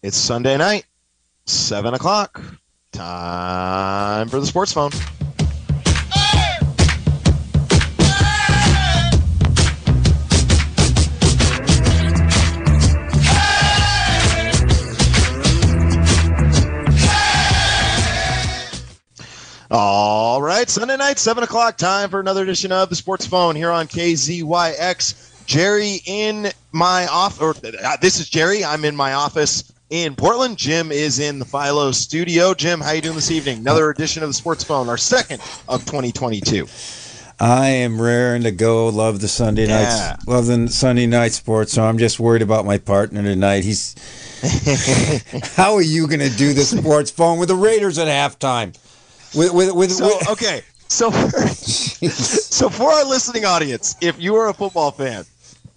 It's Sunday night, 7 o'clock. Time for the sports phone. All right, Sunday night, 7 o'clock, time for another edition of the Sports Phone here on KZYX. Jerry in my office, or uh, this is Jerry. I'm in my office in Portland. Jim is in the Philo studio. Jim, how you doing this evening? Another edition of the Sports Phone, our second of 2022. I am raring to go. Love the Sunday Yeah. nights. Love the Sunday night sports. So I'm just worried about my partner tonight. He's. How are you going to do the sports phone with the Raiders at halftime? With with with, So with okay, so for, so for our listening audience, if you are a football fan,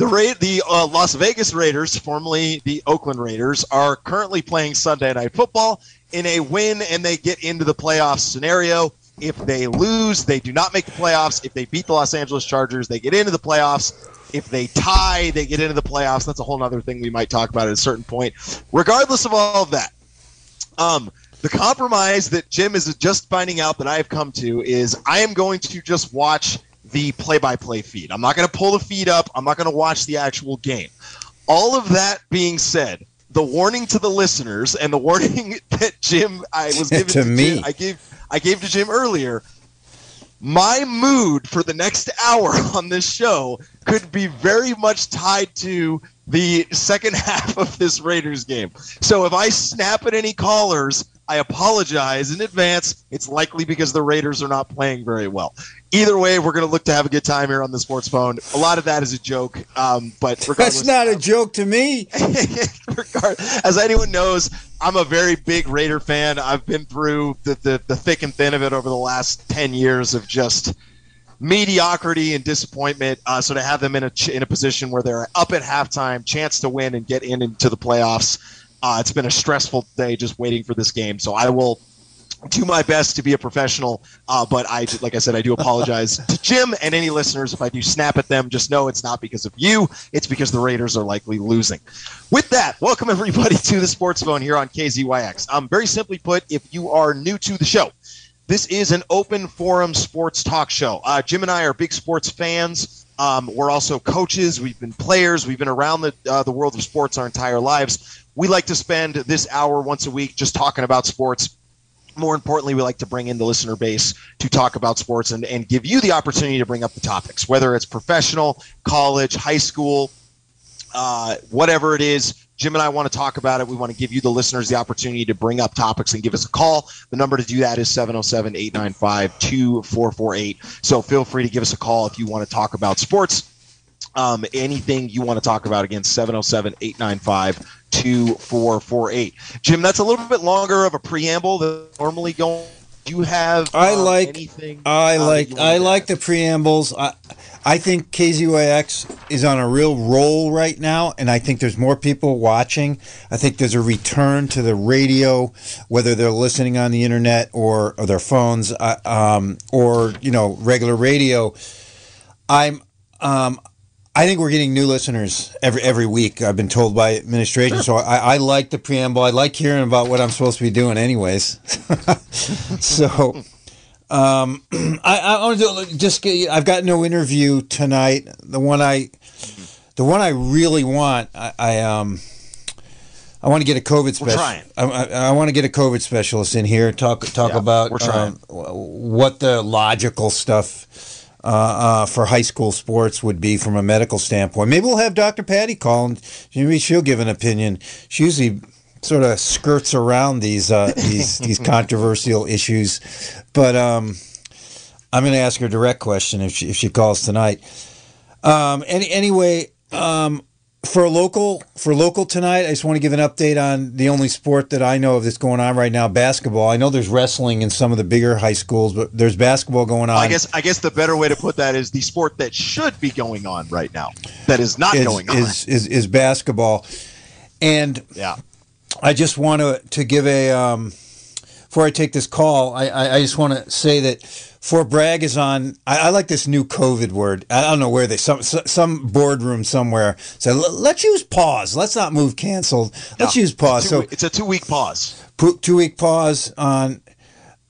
the Ra- the uh, Las Vegas Raiders, formerly the Oakland Raiders, are currently playing Sunday Night Football in a win and they get into the playoffs scenario. If they lose, they do not make the playoffs. If they beat the Los Angeles Chargers, they get into the playoffs. If they tie, they get into the playoffs. That's a whole other thing we might talk about at a certain point. Regardless of all of that, um, the compromise that Jim is just finding out that I have come to is I am going to just watch the play-by-play feed. I'm not going to pull the feed up. I'm not going to watch the actual game. All of that being said, the warning to the listeners and the warning that Jim I was giving To to, me. Jim, I gave I gave to Jim earlier. My mood for the next hour on this show could be very much tied to the second half of this Raiders game. So if I snap at any callers, I apologize in advance. It's likely because the Raiders are not playing very well. Either way, we're going to look to have a good time here on the sports phone. A lot of that is a joke, um, but regardless, that's not a joke to me. as anyone knows, I'm a very big Raider fan. I've been through the, the, the thick and thin of it over the last 10 years of just mediocrity and disappointment. Uh, so to have them in a, ch- in a position where they're up at halftime, chance to win and get in into the playoffs, uh, it's been a stressful day just waiting for this game. So I will do my best to be a professional, uh, but I, like I said, I do apologize to Jim and any listeners if I do snap at them. Just know it's not because of you; it's because the Raiders are likely losing. With that, welcome everybody to the Sports Phone here on KZYX. Um, very simply put, if you are new to the show, this is an open forum sports talk show. Uh, Jim and I are big sports fans. Um, we're also coaches. We've been players. We've been around the uh, the world of sports our entire lives. We like to spend this hour once a week just talking about sports more importantly, we like to bring in the listener base to talk about sports and, and give you the opportunity to bring up the topics, whether it's professional, college, high school, uh, whatever it is. Jim and I want to talk about it. We want to give you, the listeners, the opportunity to bring up topics and give us a call. The number to do that is 707 895 2448. So feel free to give us a call if you want to talk about sports. Um, anything you want to talk about, again, 707 895 2448. Jim, that's a little bit longer of a preamble than normally going. Do you have I um, like- anything? I uh, like I like the preambles. I I think KZYX is on a real roll right now, and I think there's more people watching. I think there's a return to the radio, whether they're listening on the internet or, or their phones, uh, um, or you know regular radio. I'm um, I think we're getting new listeners every every week. I've been told by administration, so I, I like the preamble. I like hearing about what I'm supposed to be doing, anyways. so, um, I, I want to just get. I've got no interview tonight. The one I, the one I really want, I, I um. I want to get a COVID We're specialist. I, I, I want to get a COVID specialist in here. Talk talk Yeah, about um, what the logical stuff uh, uh, for high school sports would be from a medical standpoint. Maybe we'll have Dr. Patty call and maybe she'll give an opinion. She usually sort of skirts around these uh, these these controversial issues, but um, I'm going to ask her a direct question if she if she calls tonight. Um, any anyway. Um, for local for local tonight, I just want to give an update on the only sport that I know of that's going on right now, basketball. I know there's wrestling in some of the bigger high schools, but there's basketball going on. I guess I guess the better way to put that is the sport that should be going on right now that is not is, going on. is, is is basketball, and yeah. I just want to to give a um, before I take this call. I I, I just want to say that Fort Bragg is on. I, I, like this new COVID word. I don't know where they some some boardroom somewhere said let's use pause. Let's not move canceled. Let's no, use pause. It's so it's a two week pause. Two week pause on.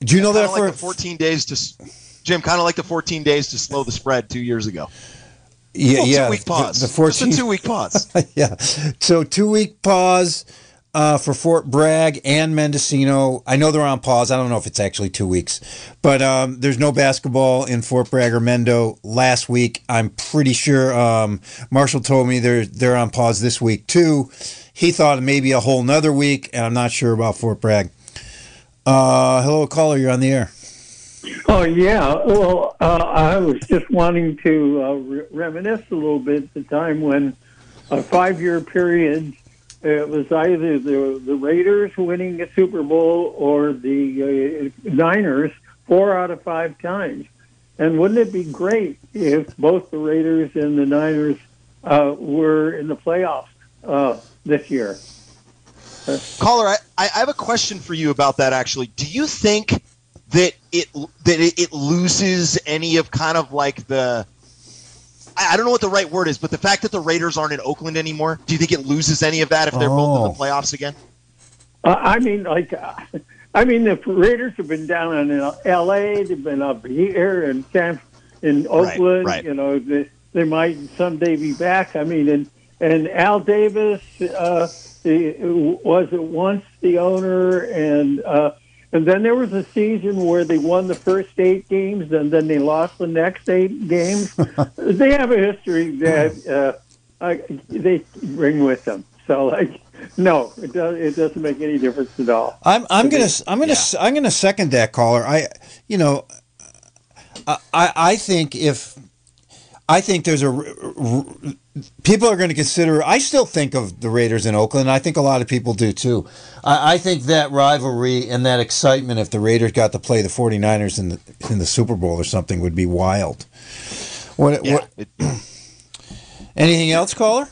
Do you know that for like 14 days to Jim? Kind of like the 14 days to slow the spread two years ago. Yeah, well, yeah. Two week pause. The, the 14, Just a two week pause. yeah. So two week pause uh, for Fort Bragg and Mendocino. I know they're on pause. I don't know if it's actually two weeks, but um, there's no basketball in Fort Bragg or Mendo last week. I'm pretty sure um, Marshall told me they're they're on pause this week too. He thought maybe a whole nother week, and I'm not sure about Fort Bragg. Uh, hello, caller. You're on the air. Oh yeah. Well, uh, I was just wanting to uh, re- reminisce a little bit the time when a five-year period it was either the the Raiders winning the Super Bowl or the uh, Niners four out of five times. And wouldn't it be great if both the Raiders and the Niners uh, were in the playoffs uh, this year? Caller, I, I have a question for you about that. Actually, do you think that it that it, it loses any of kind of like the I don't know what the right word is, but the fact that the Raiders aren't in Oakland anymore, do you think it loses any of that if they're oh. both in the oh. playoffs again? Uh, I mean, like, uh, I mean, the Raiders have been down in L.A., they've been up here in San, in Oakland. Right, right. You know, they, they might someday be back. I mean, and and Al Davis uh, was at once the owner, and uh, and then there was a season where they won the first eight games and then they lost the next eight games. they have a history that uh, they bring with them. So, like, no, it does. It doesn't make any difference at all. I'm I'm gonna I'm gonna yeah. I'm gonna second that caller. I you know, I I think if I think there's a people are going to consider. I still think of the Raiders in Oakland. I think a lot of people do too. I, I, think that rivalry and that excitement, if the Raiders got to play the 49ers in the in the Super Bowl or something, would be wild. What? Yeah, what anything else, caller?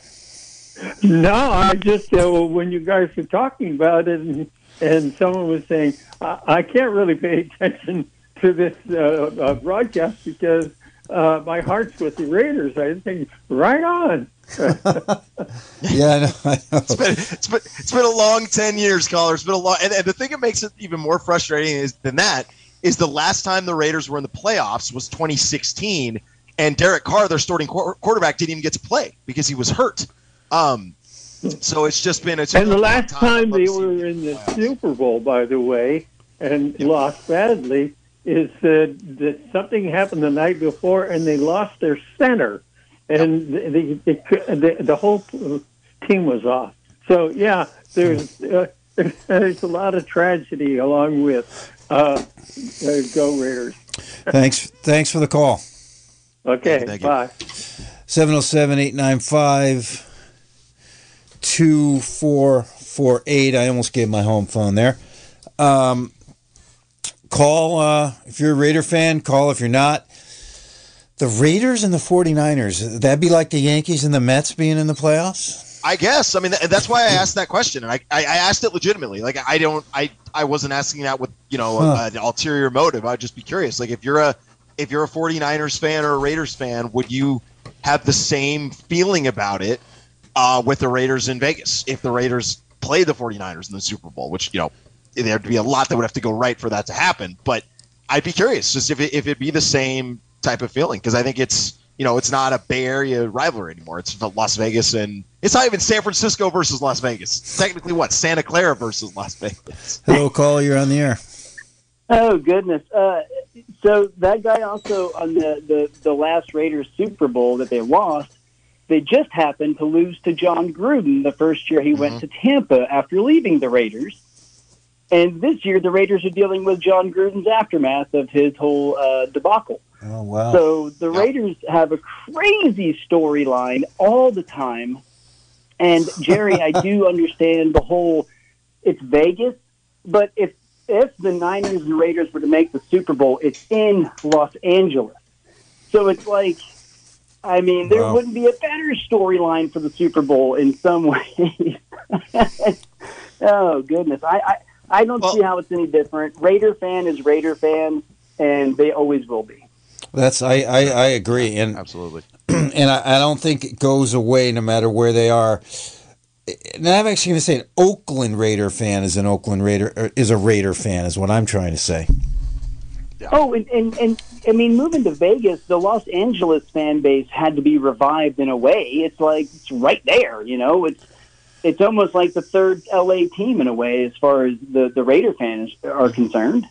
No, I just uh, when you guys were talking about it, and, and someone was saying, I, I can't really pay attention to this uh, uh, broadcast because uh, my heart's with the Raiders. I think right on. yeah, I know. I know. It's, been, it's been it's been a long ten years, caller. It's been a long, and, and the thing that makes it even more frustrating is than that is the last time the Raiders were in the playoffs was 2016, and Derek Carr, their starting qu- quarterback, didn't even get to play because he was hurt. Um, so it's just been. It's and the last time, time they were in the playoffs. Super Bowl, by the way, and yep. lost badly is that, that something happened the night before and they lost their center, and the the, the, the whole team was off. So yeah, there's uh, there's a lot of tragedy along with uh, uh, Go Raiders. thanks, thanks for the call. Okay, Thank bye. 707 895 2448. I almost gave my home phone there. Um, call uh, if you're a Raider fan, call if you're not. The Raiders and the 49ers, that'd be like the Yankees and the Mets being in the playoffs? I guess. I mean, that's why I asked that question, and I, I, asked it legitimately. Like, I don't, I, I wasn't asking that with you know huh. an ulterior motive. I'd just be curious. Like, if you're a, if you're a 49ers fan or a Raiders fan, would you have the same feeling about it uh, with the Raiders in Vegas if the Raiders play the 49ers in the Super Bowl? Which you know, there'd be a lot that would have to go right for that to happen. But I'd be curious just if it, if it'd be the same type of feeling because I think it's you know it's not a Bay Area rivalry anymore. It's Las Vegas and it's not even San Francisco versus Las Vegas. It's technically, what Santa Clara versus Las Vegas. Hello, call. You're on the air. Oh goodness! Uh, so that guy also on the, the the last Raiders Super Bowl that they lost, they just happened to lose to Jon Gruden the first year he mm-hmm. went to Tampa after leaving the Raiders. And this year, the Raiders are dealing with Jon Gruden's aftermath of his whole uh, debacle. Oh, wow. So the Raiders have a crazy storyline all the time. And Jerry, I do understand the whole it's Vegas, but if if the Niners and Raiders were to make the Super Bowl, it's in Los Angeles. So it's like I mean, there wow. wouldn't be a better storyline for the Super Bowl in some ways. oh goodness. I, I I don't well, see how it's any different. Raider fan is Raider fan, and they always will be. That's I, I, I agree, and absolutely, and I, I don't think it goes away no matter where they are. Now I'm actually going to say an Oakland Raider fan is an Oakland Raider is a Raider fan is what I'm trying to say. Yeah. Oh, and, and and I mean, moving to Vegas, the Los Angeles fan base had to be revived in a way. It's like it's right there, you know. It's it's almost like the third LA team in a way, as far as the the Raider fans are concerned.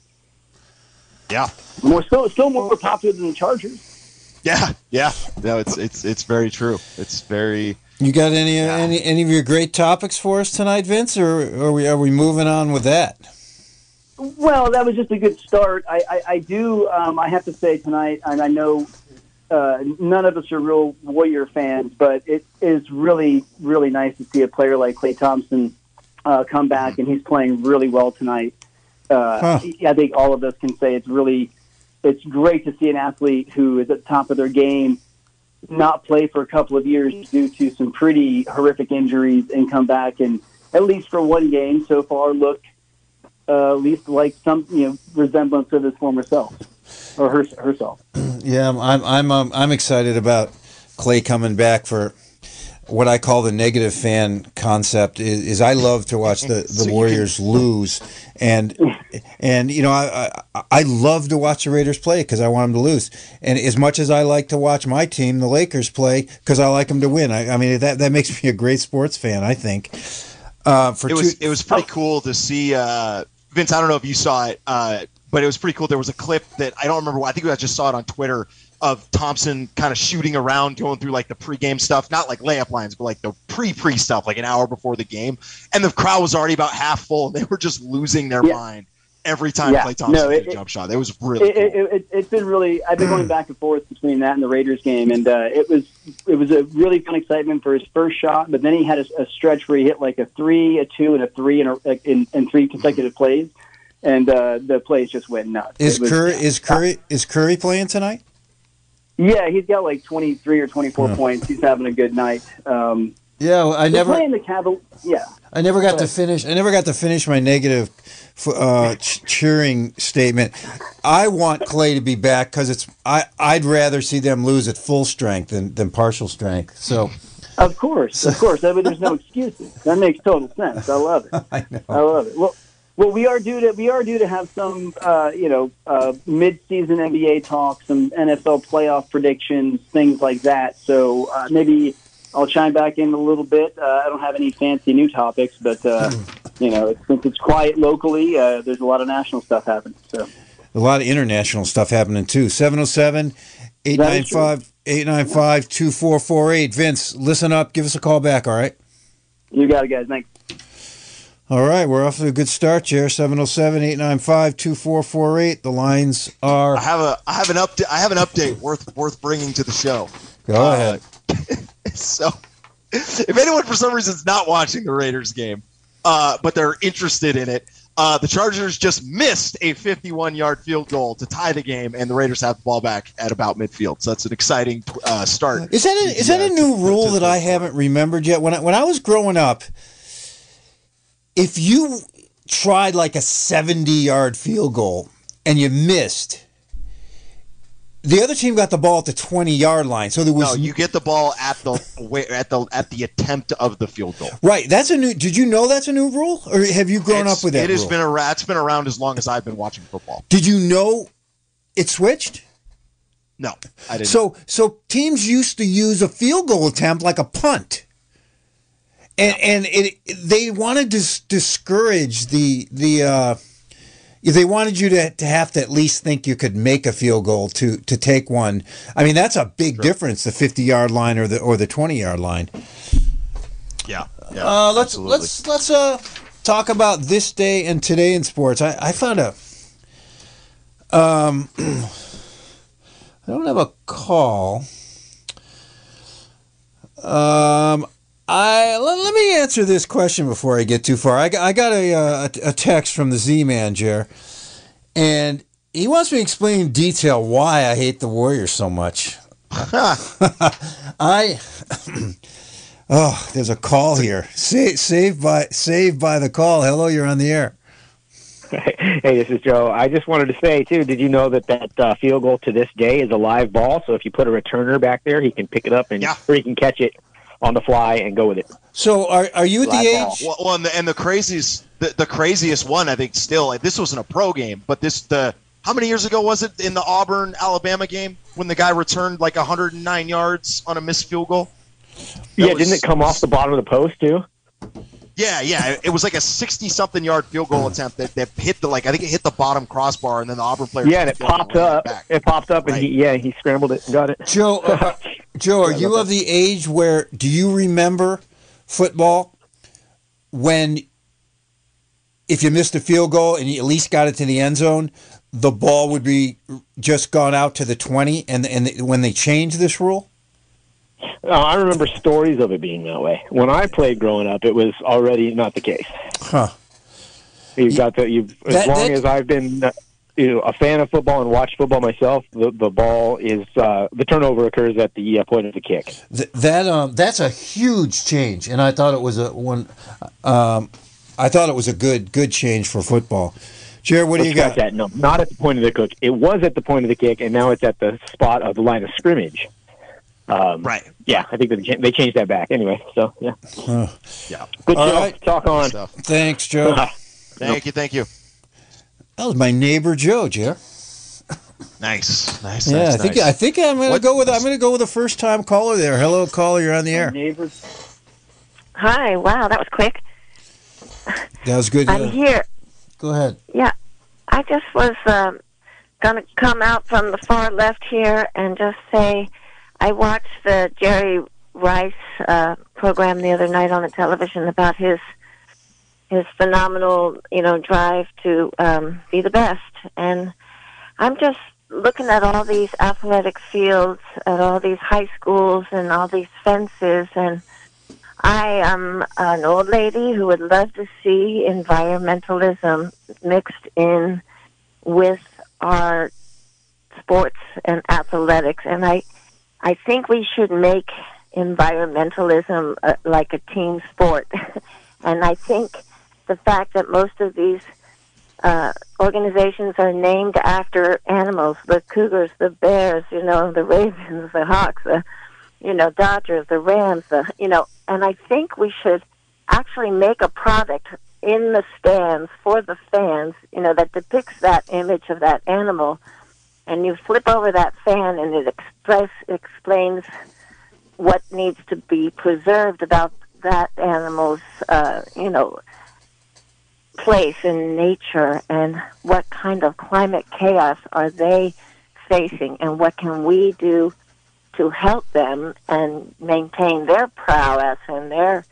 Yeah, more still still more popular than the Chargers. Yeah, yeah, no, it's it's it's very true. It's very. You got any yeah. any any of your great topics for us tonight, Vince, or are we are we moving on with that? Well, that was just a good start. I I, I do um, I have to say tonight, and I know uh, none of us are real Warrior fans, but it is really really nice to see a player like Klay Thompson uh, come back, and he's playing really well tonight. Uh, huh. I think all of us can say it's really it's great to see an athlete who is at the top of their game not play for a couple of years due to some pretty horrific injuries and come back and at least for one game so far look uh, at least like some you know resemblance of his former self or her, herself. Yeah, I'm I'm um, I'm excited about Klay coming back for what I call the negative fan concept is, is I love to watch the, the so Warriors can... lose, and and you know I, I, I love to watch the Raiders play because I want them to lose, and as much as I like to watch my team, the Lakers play because I like them to win. I, I, mean that that makes me a great sports fan. I think. Uh, for it was two... it was pretty cool to see uh, Vince. I don't know if you saw it, uh, but it was pretty cool. There was a clip that I don't remember. I think I just saw it on Twitter of Thompson kind of shooting around, going through like the pregame stuff, not like layup lines, but like the pre-pre stuff, like an hour before the game, and the crowd was already about half full, and they were just losing their yeah. mind every time yeah. Klay Thompson no, it, a jump shot. It was really. It, cool. it, has been really. I've been going back and forth between that and the Raiders game, and uh, it was it was a really fun excitement for his first shot. But then he had a, a stretch where he hit like a three, a two, and a three in a, in, in three consecutive plays, and uh, the plays just went nuts. Is was, Curry is Curry is Curry playing tonight? Yeah, he's got like 23 or 24 points. He's having a good night. Um, yeah, I never playing the Caval- Yeah, I never got Go to finish. I never got to finish my negative uh, cheering statement. I want Klay to be back because it's. I I'd rather see them lose at full strength than, than partial strength. So. Of course, of course. I mean, there's no excuses. That makes total sense. I love it. I know. I love it. Well, well, we are due to we are due to have some, uh, you know, uh, mid-season NBA talk, some NFL playoff predictions, things like that. So uh, maybe I'll chime back in a little bit. Uh, I don't have any fancy new topics, but uh, you know, since it's quiet locally, uh, there's a lot of national stuff happening. So a lot of international stuff happening too. 707 895 895 2448. Vince, listen up. Give us a call back. All right. You got it, guys. Thanks. All right, we're off to a good start here. 707-895-2448. The lines are I have a I have an update I have an update worth worth bringing to the show. Go uh, ahead. so if anyone for some reason is not watching the Raiders game, uh, but they're interested in it, uh, the Chargers just missed a 51 yard field goal to tie the game, and the Raiders have the ball back at about midfield. So that's an exciting uh, start. Is that a, is that a new rule that I haven't remembered yet? When I, when I was growing up, if you tried like a 70 yard field goal and you missed, the other team got the ball at the 20 yard line. So there was No, you get the ball at the at the at the attempt of the field goal. Right. That's a new Did you know that's a new rule or have you grown it's, up with that? It has rule? been around it's been around as long as I've been watching football. Did you know it switched? No, I didn't. So so teams used to use a field goal attempt like a punt and and it, they wanted to discourage the the uh, they wanted you to, to have to at least think you could make a field goal to to take one. I mean that's a big sure. difference the 50 yard line or the or the 20 yard line. Yeah. yeah uh, let's absolutely. let's let's uh talk about this day and today in sports. I, I found a um I don't have a call. Um I let, let, me answer this question before I get too far. I, I got a, uh, a, a text from the Z Man, Jer, and he wants me to explain in detail why I hate the Warriors so much. I oh, there's a call here. Save, saved by saved by the call. Hello, you're on the air. hey, this is Joe. I just wanted to say too. Did you know that that uh, field goal to this day is a live ball? So if you put a returner back there, he can pick it up and Yeah. or he can catch it on the fly and go with it. So are are you at the Live ball. age? Well, well and, the, and the craziest, the, the craziest one, I think, still, like, this wasn't a pro game, but this the how many years ago was it in the Auburn Alabama game when the guy returned like 109 yards on a missed field goal? That yeah, was- didn't it come off the bottom of the post too? Yeah, yeah, it was like a 60 something yard field goal attempt that, that hit the like I think it hit the bottom crossbar and then the Auburn player Yeah, and it took the popped field and ran up. back. It popped up, and Right. he yeah he scrambled it and got it. Joe, uh, Joe, are you of the age where do you remember football when if you missed a field goal and you at least got it to the end zone, the ball would be just gone out to the twenty, and and when they changed this rule? Uh, I remember stories of it being that way. When I played growing up, it was already not the case. Huh. You've got the you as That- long that- as I've been uh, you know, a fan of football and watch football myself. The the ball is uh, the turnover occurs at the uh, point of the kick. Th- that um, that's a huge change, and I thought it was a one. Um, I thought it was a good good change for football. Jared, what do you got? That no, not at the point of the kick. It was at the point of the kick, and now it's at the spot of the line of scrimmage. Um, Right. Yeah, I think they they changed that back anyway. So yeah, Huh. Yeah. good All show. right. Talk on. Thanks, Joe. Thank you, thank you. That was my neighbor Joe, Jared. Nice, nice. Yeah, nice, I think nice. I think I'm gonna What- go with I'm gonna go with a first time caller there. Hello, caller, you're on the air. Neighbors. Hi, wow, that was quick. That was good. I'm uh, here. go ahead. Yeah, I just was um, going to come out from the far left here and just say I watched the Jerry Rice uh, program the other night on the television about his his phenomenal, you know, drive to um, be the best. And I'm just looking at all these athletic fields, at all these high schools, and all these fences, and I am an old lady who would love to see environmentalism mixed in with our sports and athletics, and I, I think we should make environmentalism uh, like a team sport, and I think the fact that most of these uh, organizations are named after animals, the cougars, the bears, you know, the ravens, the hawks, the you know, Dodgers, the Rams, the you know, and I think we should actually make a product in the stands for the fans, you know, that depicts that image of that animal, and you flip over that fan and it express explains what needs to be preserved about that animal's, uh, you know, place in nature and what kind of climate chaos are they facing and what can we do to help them and maintain their prowess and their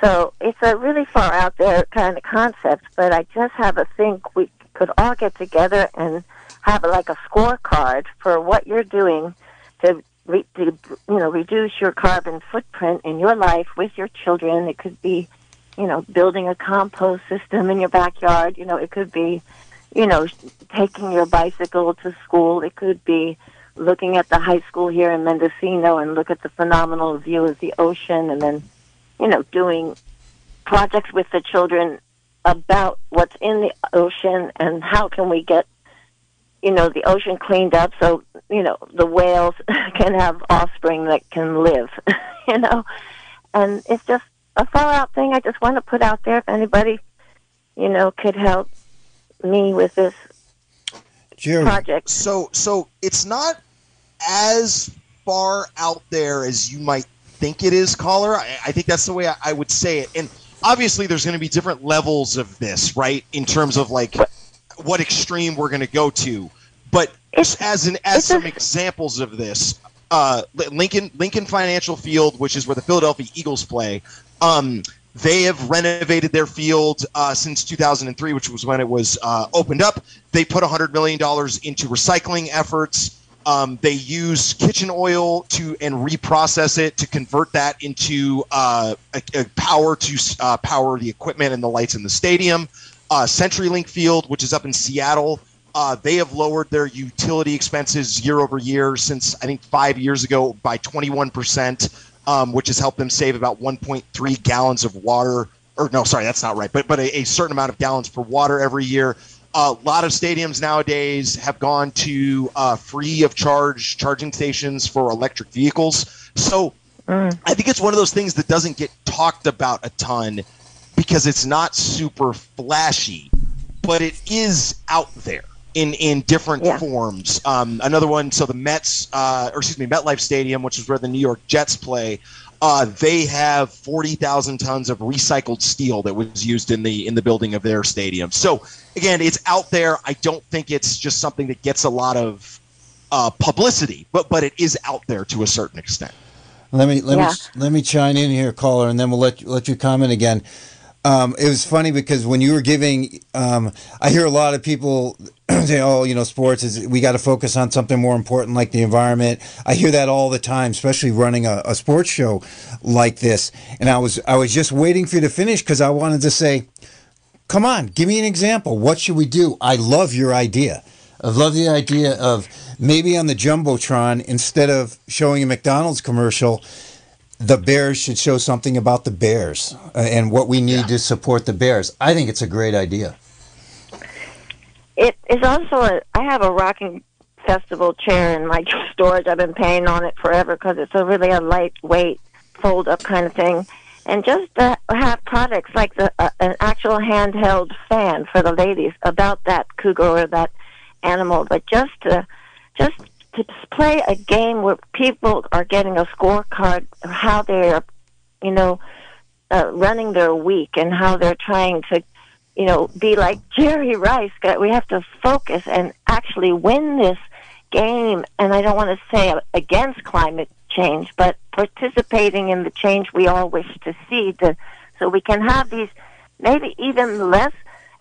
so it's a really far out there kind of concept but i just have a think we could all get together and have like a scorecard for what you're doing to, re- to you know reduce your carbon footprint in your life with your children. It could be you know building a compost system in your backyard you know it could be you know taking your bicycle to school it could be looking at the high school here in Mendocino and look at the phenomenal view of the ocean and then, you know, doing projects with the children about what's in the ocean and how can we get, you know, the ocean cleaned up so, you know, the whales can have offspring that can live, you know. And it's just a far out thing I just want to put out there if anybody, you know, could help me with this Jared, project. So, so it's not as far out there as you might think it is, caller. I, I think that's the way I, I would say it. And obviously, there's going to be different levels of this, right? In terms of like what extreme we're going to go to. But It's- as an as some a- examples of this, uh, Lincoln Lincoln Financial Field, which is where the Philadelphia Eagles play, um, they have renovated their field uh, since 2003, which was when it was uh, opened up. They put 100 million dollars into recycling efforts. Um, they use kitchen oil to and reprocess it to convert that into uh, a, a power to uh, power the equipment and the lights in the stadium. Uh, CenturyLink Field, which is up in Seattle, uh, they have lowered their utility expenses year over year since I think five years ago by 21 percent, um, which has helped them save about 1.3 gallons of water or no, sorry, that's not right, but but a, a certain amount of gallons per water every year. A lot of stadiums nowadays have gone to uh, free of charge charging stations for electric vehicles. So mm. I think it's one of those things that doesn't get talked about a ton because it's not super flashy, but it is out there in in different yeah. forms. Um, another one, so the Mets, uh, or excuse me, MetLife Stadium, which is where the New York Jets play. Uh, they have forty thousand tons of recycled steel that was used in the in the building of their stadium. So again, it's out there. I don't think it's just something that gets a lot of uh, publicity, but but it is out there to a certain extent. Let me let yeah. me let me chime in here, caller, and then we'll let let you comment again. Um, it was funny because when you were giving, um, I hear a lot of people say, "Oh, you know, sports is we got to focus on something more important like the environment." I hear that all the time, especially running a, a sports show like this. And I was I was just waiting for you to finish because I wanted to say, "Come on, give me an example. What should we do?" I love your idea. I love the idea of maybe on the jumbotron instead of showing a McDonald's commercial the Bears should show something about the Bears uh, and what we need yeah. to support the Bears. I think it's a great idea. It is also a. I have a rocking festival chair in my storage. I've been paying on it forever because it's a really a lightweight fold up kind of thing. And just to have products like the uh, an actual handheld fan for the ladies about that cougar or that animal, but just to just to play a game where people are getting a scorecard of how they're, you know, uh, running their week and how they're trying to, you know, be like Jerry Rice. We have to focus and actually win this game. And I don't want to say against climate change, but participating in the change we all wish to see. To, so we can have these maybe even less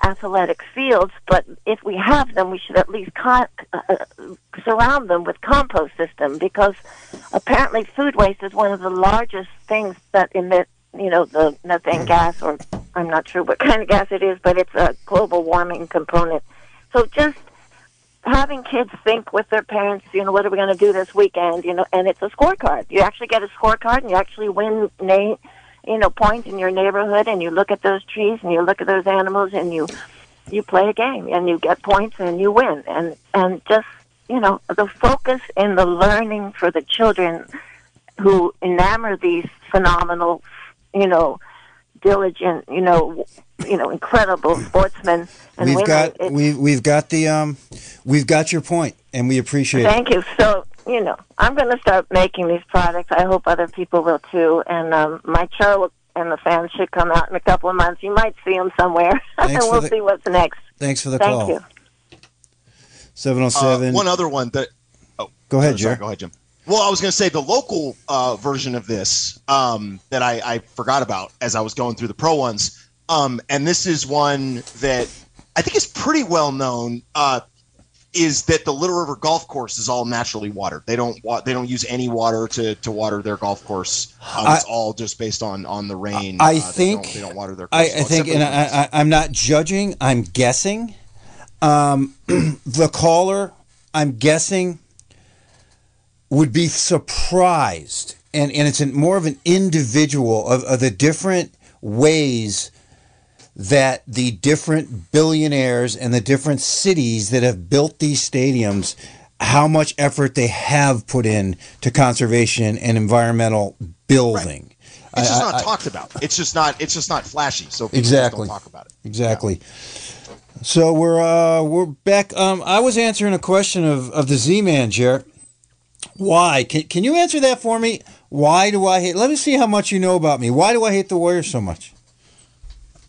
athletic fields, but if we have them, we should at least con- uh, uh, surround them with compost system because apparently food waste is one of the largest things that emit, you know, the methane gas, or I'm not sure what kind of gas it is, but it's a global warming component. So just having kids think with their parents, you know, what are we going to do this weekend, you know, and it's a scorecard. You actually get a scorecard and you actually win name you know point in your neighborhood and you look at those trees and you look at those animals and you you play a game and you get points and you win and and just you know the focus in the learning for the children who enamor these phenomenal you know diligent you know you know incredible sportsmen and we've women. got we've we've got the um we've got your point and we appreciate thank it. you so you know, I'm going to start making these products. I hope other people will too. And um, my show and the fans should come out in a couple of months. You might see them somewhere, and we'll the, see what's next. Thanks for the Thank call. Thank you. 707. Uh, one other one that. Oh, go ahead, Jim. Go ahead, Jim. Well, I was going to say the local uh, version of this um, that I, I, forgot about as I was going through the pro ones. Um, and this is one that I think is pretty well known. Uh, is that the Little River Golf Course is all naturally watered. They don't wa- they don't use any water to, to water their golf course. Um, I, it's all just based on on the rain. I uh, think they don't, they don't, water their. I, I think, and I, I, am not judging. I'm guessing. Um, the caller, I'm guessing, would be surprised, and and it's more of an individual of, of the different ways that the different billionaires and the different cities that have built these stadiums how much effort they have put in to conservation and environmental building. Right. It's just I, not I, talked about. It's just not. It's just not flashy. So exactly. talk about it. Exactly. Yeah. So we're uh, we're back. Um, I was answering a question of, of the Z Man, Jarrett. Why? Can, can you answer that for me? Why do I hate? Let me see how much you know about me. Why do I hate the Warriors so much?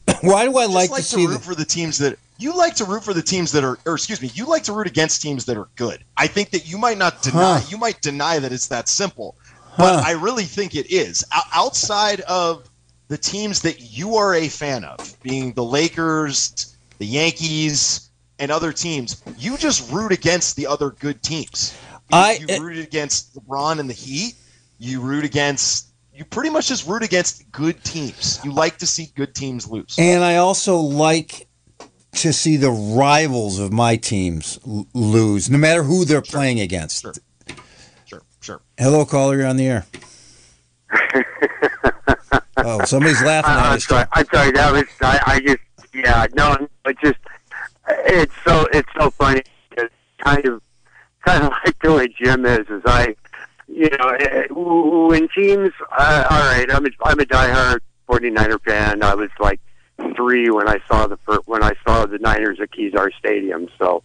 Why do I like, like, to, see root the... for the teams that you like to root for the teams that are, or excuse me, you like to root against teams that are good. I think that you might not deny, huh. you might deny that it's that simple, but huh. I really think it is. O- outside of the teams that you are a fan of, being the Lakers, the Yankees, and other teams, you just root against the other good teams. You, I you eh rooted against LeBron and the Heat. You root against you pretty much just root against good teams. You like to see good teams lose. And I also like to see the rivals of my teams l- lose, no matter who they're sure. playing against. Sure. Sure, sure. Hello, caller. You're on the air. oh, somebody's laughing at I'm us. sorry. I'm sorry. That was I, I just yeah no. It just it's so it's so funny. It's kind of kind of like the way Jim is. Is I you know eh, when teams. Uh, all right, I'm a, I'm a diehard 49er fan. I was like three when I saw the first, when I saw the Niners at Kezar Stadium. So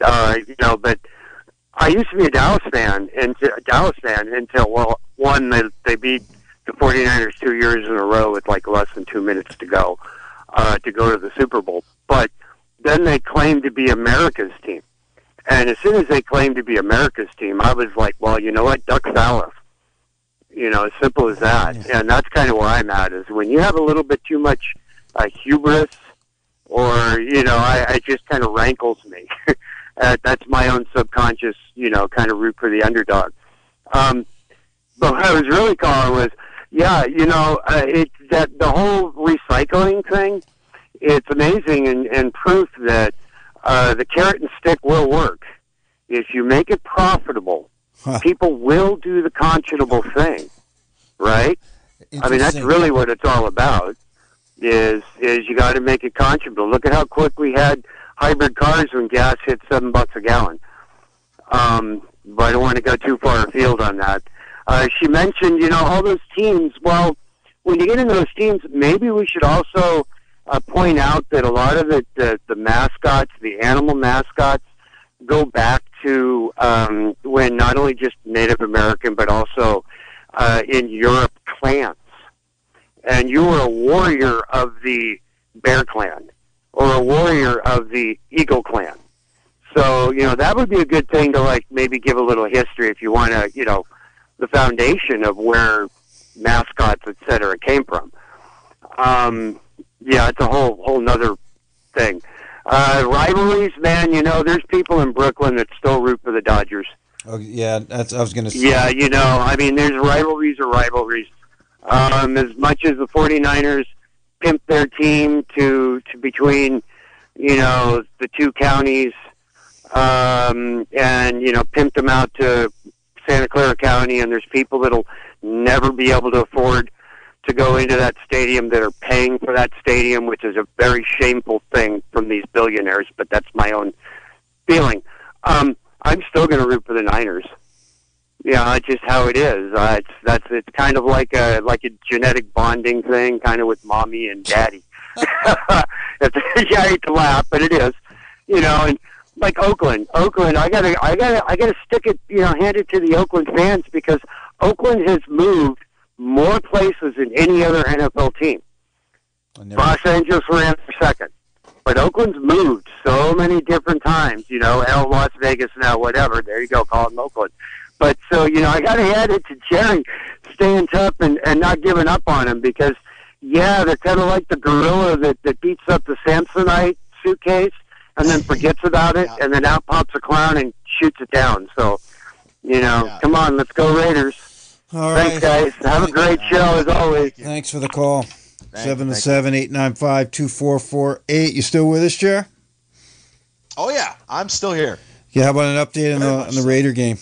uh, you know, but I used to be a Dallas fan and a Dallas fan until well one they they beat the 49ers two years in a row with like less than two minutes to go uh, to go to the Super Bowl. But then they claimed to be America's team. And as soon as they claimed to be America's team, I was like, well, you know what? Duck Salif. You know, as simple as that. And that's kind of where I'm at is when you have a little bit too much uh, hubris or, you know, I, I just kind of rankles me. uh, that's my own subconscious, you know, kind of root for the underdog. Um, but what I was really calling was, yeah, you know, uh, it's that the whole recycling thing. It's amazing and, and proof that uh, the carrot and stick will work if you make it profitable. Huh. People will do the conscionable thing, right? I mean, that's really what it's all about. Is is you got to make it conscionable. Look at how quick we had hybrid cars when gas hit seven bucks a gallon. Um, but I don't want to go too far afield on that. Uh, she mentioned, you know, all those teams. Well, when you get into those teams, maybe we should also uh, point out that a lot of the, the the mascots, the animal mascots, go back to um, when not only just Native American, but also uh, in Europe clans. And you were a warrior of the Bear Clan or a warrior of the Eagle Clan. So, you know, that would be a good thing to like maybe give a little history if you want to, you know, the foundation of where mascots, et cetera, came from. Um, yeah, it's a whole whole nother thing. Uh, rivalries, man. You know, there's people in Brooklyn that still root for the Dodgers. Oh, yeah, that's I was going to say. Yeah, you know, I mean, there's rivalries or rivalries. Um, as much as the 49ers pimp their team to, to between, you know, the two counties, um, and, you know, pimp them out to Santa Clara County, and there's people that'll never be able to afford to go into that stadium that are paying for that stadium, which is a very shameful thing from these billionaires, but that's my own feeling. Um, I'm still going to root for the Niners. Yeah, it's just how it is. Uh, it's that's it's kind of like a like a genetic bonding thing, kind of with mommy and daddy. Yeah, I hate to laugh, but it is. You know, and like Oakland, Oakland, I gotta, I gotta, I gotta stick it, you know, hand it to the Oakland fans because Oakland has moved more places than any other NFL team. Never- Los Angeles ran for second. But Oakland's moved so many different times, you know, L Las Vegas now, whatever. There you go, call it Oakland. But so, you know, I gotta hand it to Jerry staying tough and, and not giving up on him because yeah, they're kinda like the gorilla that, that beats up the Samsonite suitcase and then forgets about it and then out pops a clown and shoots it down. So, you know, Yeah. come on, let's go Raiders. All right. Thanks guys. Have a great show as always. Thanks for the call. Thank- Seven to seven eight nine five two four four eight. You still with us, Chair? Oh yeah, I'm still here. Yeah. How about an update on the much on the so. Raider game?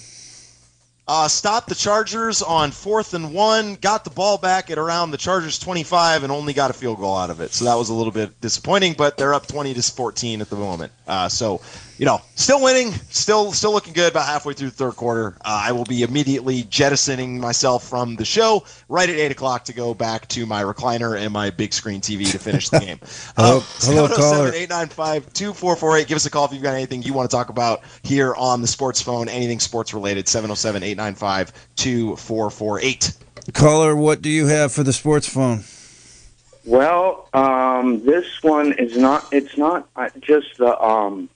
Uh, stopped the Chargers on fourth and one, got the ball back at around the Chargers 25, and only got a field goal out of it. So that was a little bit disappointing, but they're up 20 to 14 at the moment. Uh, so, you know, still winning, still still looking good. About halfway through the third quarter, uh, I will be immediately jettisoning myself from the show right at eight o'clock to go back to my recliner and my big screen TV to finish the game. Hello- Um, hello, caller. 895-2448. Give us a call if you've got anything you want to talk about here on the sports phone, anything sports related, 707-895-2448. Caller, what do you have for the sports phone? Well, um, this one is not. It's not uh, just the, um,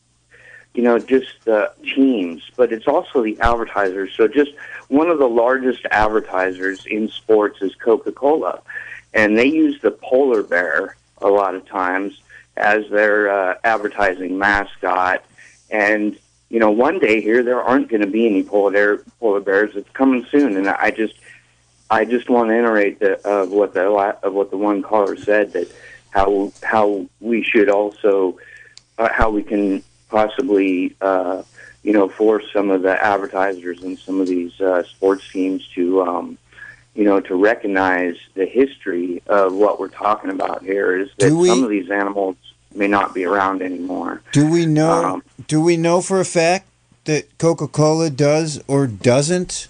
you know, just the teams, but it's also the advertisers. So, just one of the largest advertisers in sports is Coca Cola, and they use the polar bear a lot of times as their uh, advertising mascot. And you know, one day here there aren't going to be any polar bear, polar bears. It's coming soon, and I just I just want to iterate the, of what the of what the one caller said that how how we should also uh, how we can possibly uh, you know force some of the advertisers and some of these uh, sports teams to um, you know, to recognize the history of what we're talking about here is that we- some of these animals may not be around anymore. Do we know? Um, do we know for a fact that Coca Cola does or doesn't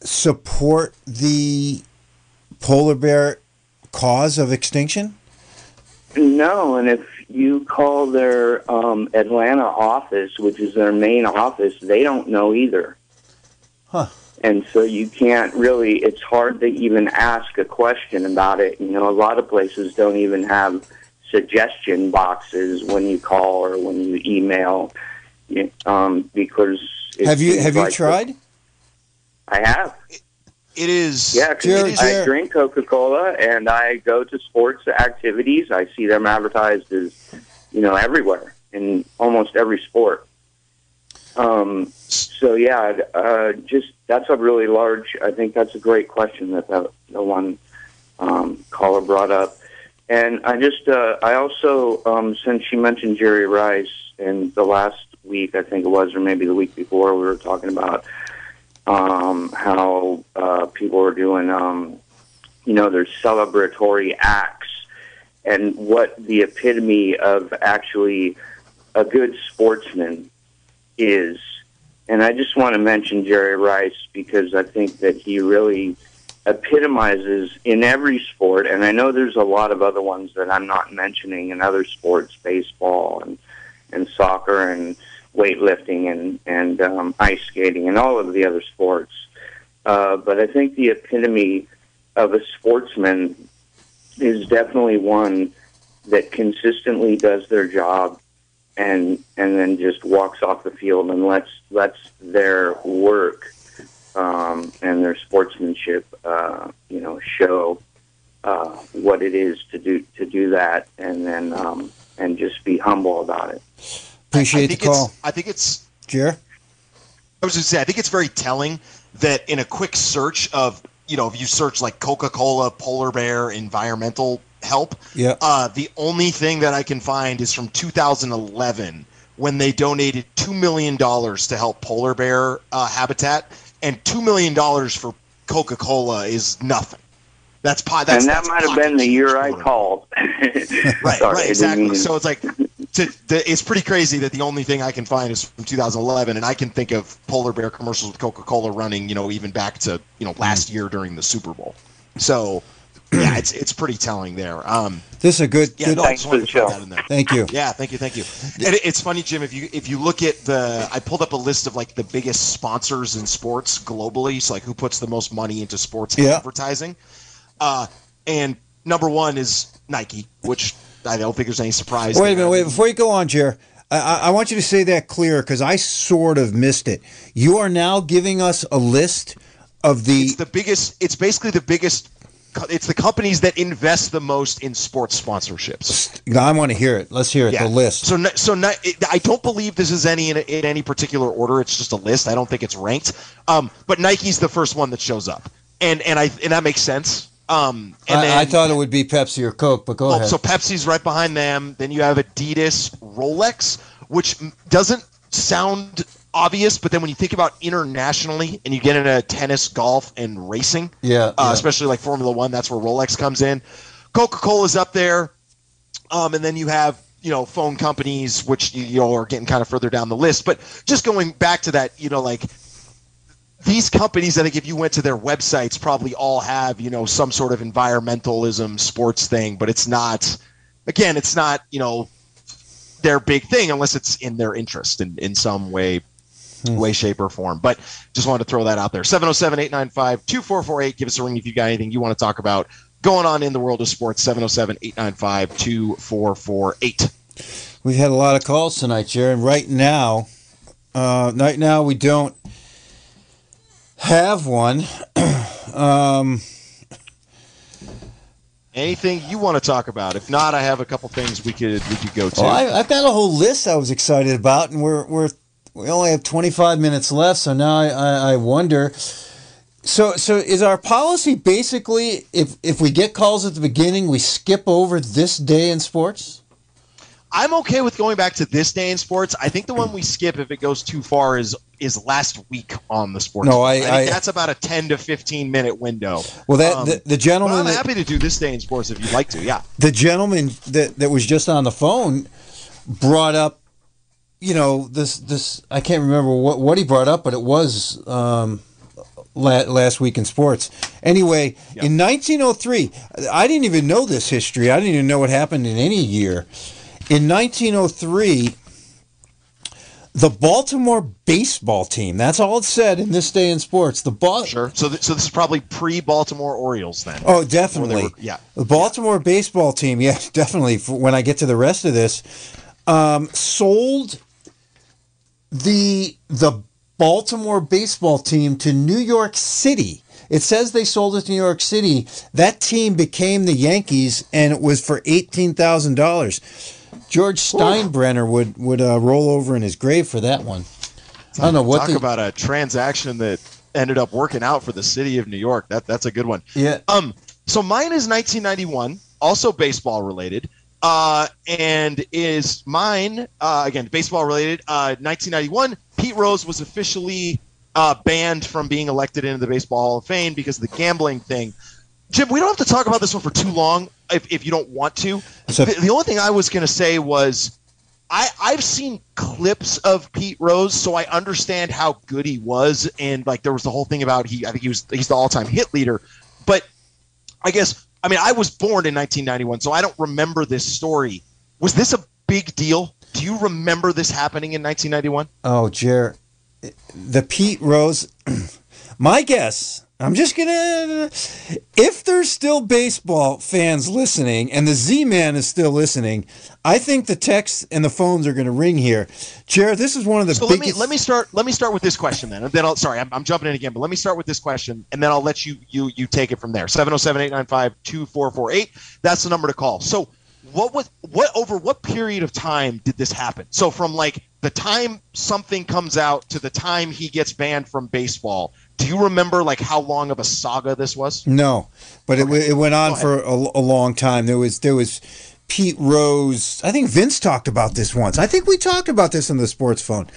support the polar bear cause of extinction? No, and if you call their um, Atlanta office, which is their main office, they don't know either. Huh. And so you can't really, it's hard to even ask a question about it. You know, a lot of places don't even have suggestion boxes when you call or when you email um, because it have you have you like- tried? I have. It is. Yeah, 'cause Jerry- I drink Coca Cola and I go to sports activities. I see them advertised as, you know, everywhere in almost every sport. Um, so yeah, uh, just that's a really large. I think that's a great question that the, the one um, caller brought up. And I just, uh, I also, um, since she mentioned Jerry Rice, and the last week I think it was, or maybe the week before, we were talking about um, how uh, people are doing, um, you know, their celebratory acts, and what the epitome of actually a good sportsman is. And I just want to mention Jerry Rice because I think that he really epitomizes in every sport, and I know there's a lot of other ones that I'm not mentioning in other sports, baseball and and soccer and weightlifting and and um, ice skating and all of the other sports. Uh, but I think the epitome of a sportsman is definitely one that consistently does their job and and then just walks off the field and lets lets their work um, and their sportsmanship, uh, you know, show uh, what it is to do to do that, and then um, and just be humble about it. Appreciate I the think call, It's, I think it's. Jer. I was going to say. I think it's very telling that in a quick search of you know if you search like Coca Cola, polar bear, environmental help, Yeah. uh, the only thing that I can find is from 2011 when they donated two million dollars to help polar bear uh, habitat, and two million dollars for Coca Cola is nothing. That's po- that's and that that's might have been the year I called. Right, Sorry, right, exactly. So it's like, to, the, it's pretty crazy that the only thing I can find is from 2011, and I can think of polar bear commercials with Coca-Cola running, you know, even back to you know last year during the Super Bowl. So, yeah, it's it's pretty telling there. Um, This is a good. yeah, good no, Thanks for the show. that in there. Thank you. Yeah, thank you, thank you. And it- it's funny, Jim. If you if you look at the, I pulled up a list of like the biggest sponsors in sports globally. So like who puts the most money into sports Yeah. advertising. Uh, and number one is Nike, which I don't think there's any surprise. Wait a minute. Wait before you go on, Jer. I, I want you to say that clear because I sort of missed it. You are now giving us a list of the. It's the biggest. It's basically the biggest. It's the companies that invest the most in sports sponsorships. I want to hear it. Let's hear it. The list. So, so it- I don't believe this is any in, in any particular order. It's just a list. I don't think it's ranked. Um, but Nike's the first one that shows up, and and I and that makes sense. Um, and I, then, I thought it would be Pepsi or Coke, but go well, ahead. so Pepsi's right behind them. Then you have Adidas, Rolex, which doesn't sound obvious, but then when you think about internationally, and you get into tennis, golf, and racing, yeah, uh, yeah. especially like Formula One. That's where Rolex comes in. Coca Cola's up there, um, and then you have you know phone companies, which you, you know are getting kind of further down the list. But just going back to that, you know, like these companies, I think if you went to their websites, probably all have you know some sort of environmentalism sports thing, but it's not. Again, it's not you know their big thing unless it's in their interest in, in some way way, shape, or form. But just wanted to throw that out there. 707 895 2448. Give us a ring if you got anything you want to talk about going on in the world of sports. 707 895 2448. We've had a lot of calls tonight, Jer, and right now, uh, right now we don't have one. um, Anything you want to talk about? If not, I have a couple things we could we could go to. well, I, I've got a whole list I was excited about, and we're we're we only have 25 minutes left, so now I, I, I wonder. So so is our policy basically if if we get calls at the beginning, we skip over this day in sports? I'm okay with going back to this day in sports. I think the one we skip if it goes too far is is last week on the sports. No, I, I, I that's about a ten to fifteen minute window. Well, that Um, the, the gentleman. I'm happy to do this day in sports if you'd like to. Yeah. the gentleman that that was just on the phone brought up you know this this I can't remember what what he brought up but it was um la- last week in sports anyway in 1903 I didn't even know this history I didn't even know what happened in any year in 1903 the Baltimore baseball team that's all it said in this day in sports the ball Sure. So, th- so this is probably pre-Baltimore Orioles then. Oh, definitely. were- yeah. The Baltimore baseball team, yeah, definitely. For when I get to the rest of this, um, sold the the Baltimore baseball team to New York City. It says they sold it to New York City. That team became the Yankees, and it was for eighteen thousand dollars. George Steinbrenner would would uh, roll over in his grave for that one. I don't know what Talk the about a transaction that ended up working out for the city of New York. That that's a good one. yeah. Um, so mine is 1991, also baseball related, uh, and is mine uh, again baseball related. Uh, 1991, Pete Rose was officially uh, banned from being elected into the Baseball Hall of Fame because of the gambling thing. Jim, we don't have to talk about this one for too long if, if you don't want to. So- the, the only thing I was going to say was I, I've seen clips of Pete Rose, so I understand how good he was, and like there was the whole thing about he. I think he was he's the all-time hit leader, but I guess I mean I was born in 1991, so I don't remember this story. Was this a big deal? Do you remember this happening in 1991? Oh, Jer, the Pete Rose. My guess. I'm just gonna. If there's still baseball fans listening, and the Z-Man is still listening, I think the texts and the phones are gonna ring here. Jer, this is one of the So let biggest. me let me start let me start with this question then. And then I'll sorry, I'm, I'm jumping in again, but let me start with this question and then I'll let you you you take it from there. 707-895-2448. That's the number to call. So what was what over what period of time did this happen? So from like the time something comes out to the time he gets banned from baseball, do you remember like how long of a saga this was? No, but it, it went on for a, a long time. There was there was Pete Rose. I think Vince talked about this once. I think we talked about this on the sports phone.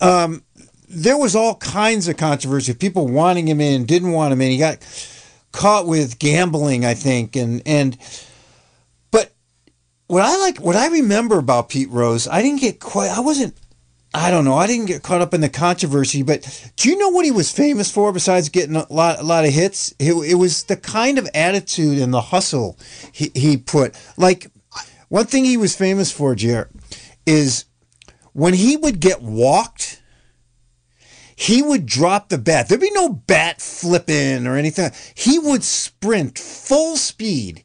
Um, there was all kinds of controversy. People wanting him in, didn't want him in. He got caught with gambling, I think, and and. But what I like, what I remember about Pete Rose, I didn't get quite. I wasn't. I don't know. I didn't get caught up in the controversy, but do you know what he was famous for besides getting a lot, a lot of hits? It, it was the kind of attitude and the hustle he, he put. Like one thing he was famous for, Jer, is when he would get walked, he would drop the bat. There'd be no bat flipping or anything. He would sprint full speed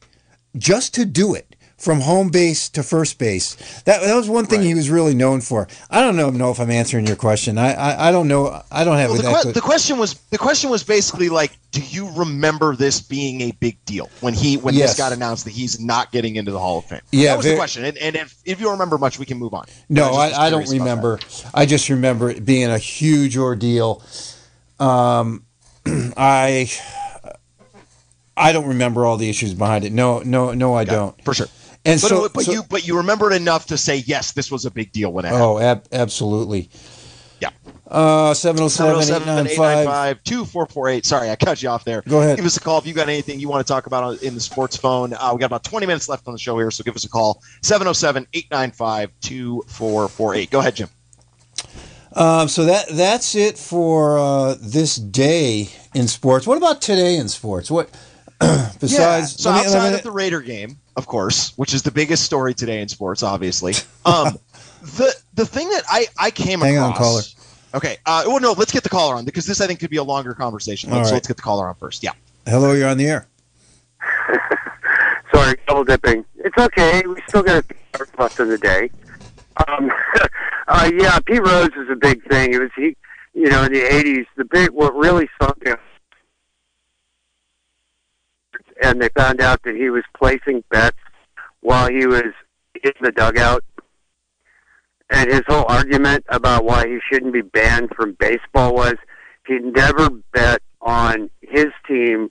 just to do it from home base to first base. That, that was one thing he was really known for. I don't know, know if I'm answering your question. I, I, I don't know. I don't have Well, the, que- the question was the question was basically like, do you remember this being a big deal when he when Yes. this got announced that he's not getting into the Hall of Fame? Yeah, that was very- the question. And, and if, if you remember much, we can move on. No, I, I don't remember. I just remember it being a huge ordeal. Um, I I don't remember all the issues behind it. No, no, no, I that. don't. for sure. And But, so, but so- you but you remembered enough to say yes, this was a big deal when it happened. oh, ab- absolutely. Yeah. Uh, 707-895. 2448 Sorry, I cut you off there. Go ahead. Give us a call if you got anything you want to talk about in the sports phone. Uh, we got about 20 minutes left on the show here, so give us a call. 707 895 2448. Go ahead, Jim. Um, so that that's it for uh, this day in sports. What about today in sports? What besides? yeah, so me- outside me- of the Raider game, of course, which is the biggest story today in sports, obviously. Um, the the thing that I I came Hang on, across. caller. Okay. Uh, well, no, let's get the caller on because this I think could be a longer conversation. All Let's, right. let's get the caller on first. Yeah. hello, you're on the air. Sorry, double dipping. It's okay. We still got a left of the day. Um, uh, yeah, Pete Rose is a big thing. It was he, you know, in the '80s. The big what really sunk him, and they found out that he was placing bets while he was in the dugout. And his whole argument about why he shouldn't be banned from baseball was he never bet on his team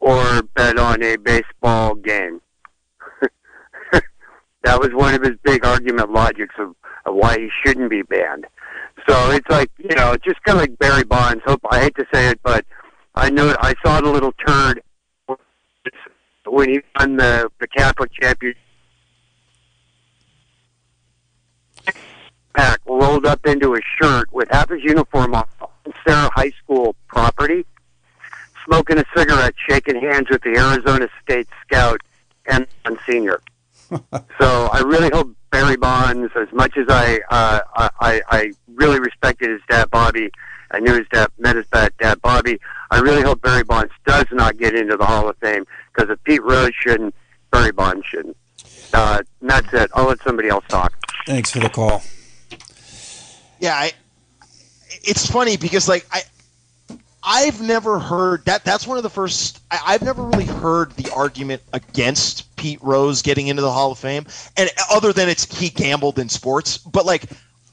or bet on a baseball game. that was one of his big argument logics of, of why he shouldn't be banned. So it's like you know, just kind of like Barry Bonds. Hope I hate to say it, but I know I saw the little turd when he won the the Catholic championship. Pack rolled up into his shirt with half his uniform on Serra High School property, smoking a cigarette, shaking hands with the Arizona State scout and senior. so I really hope Barry Bonds, as much as I uh, I, I really respected his dad Bobby, I knew his dad met his dad, dad Bobby. I really hope Barry Bonds does not get into the Hall of Fame because if Pete Rose shouldn't, Barry Bonds shouldn't. Uh, and that's it. I'll let somebody else talk. Thanks for the call. Yeah, I, it's funny because like I I've never heard that. That's one of the first. I, have never really heard the argument against Pete Rose getting into the Hall of Fame, and other than it's he gambled in sports. But like,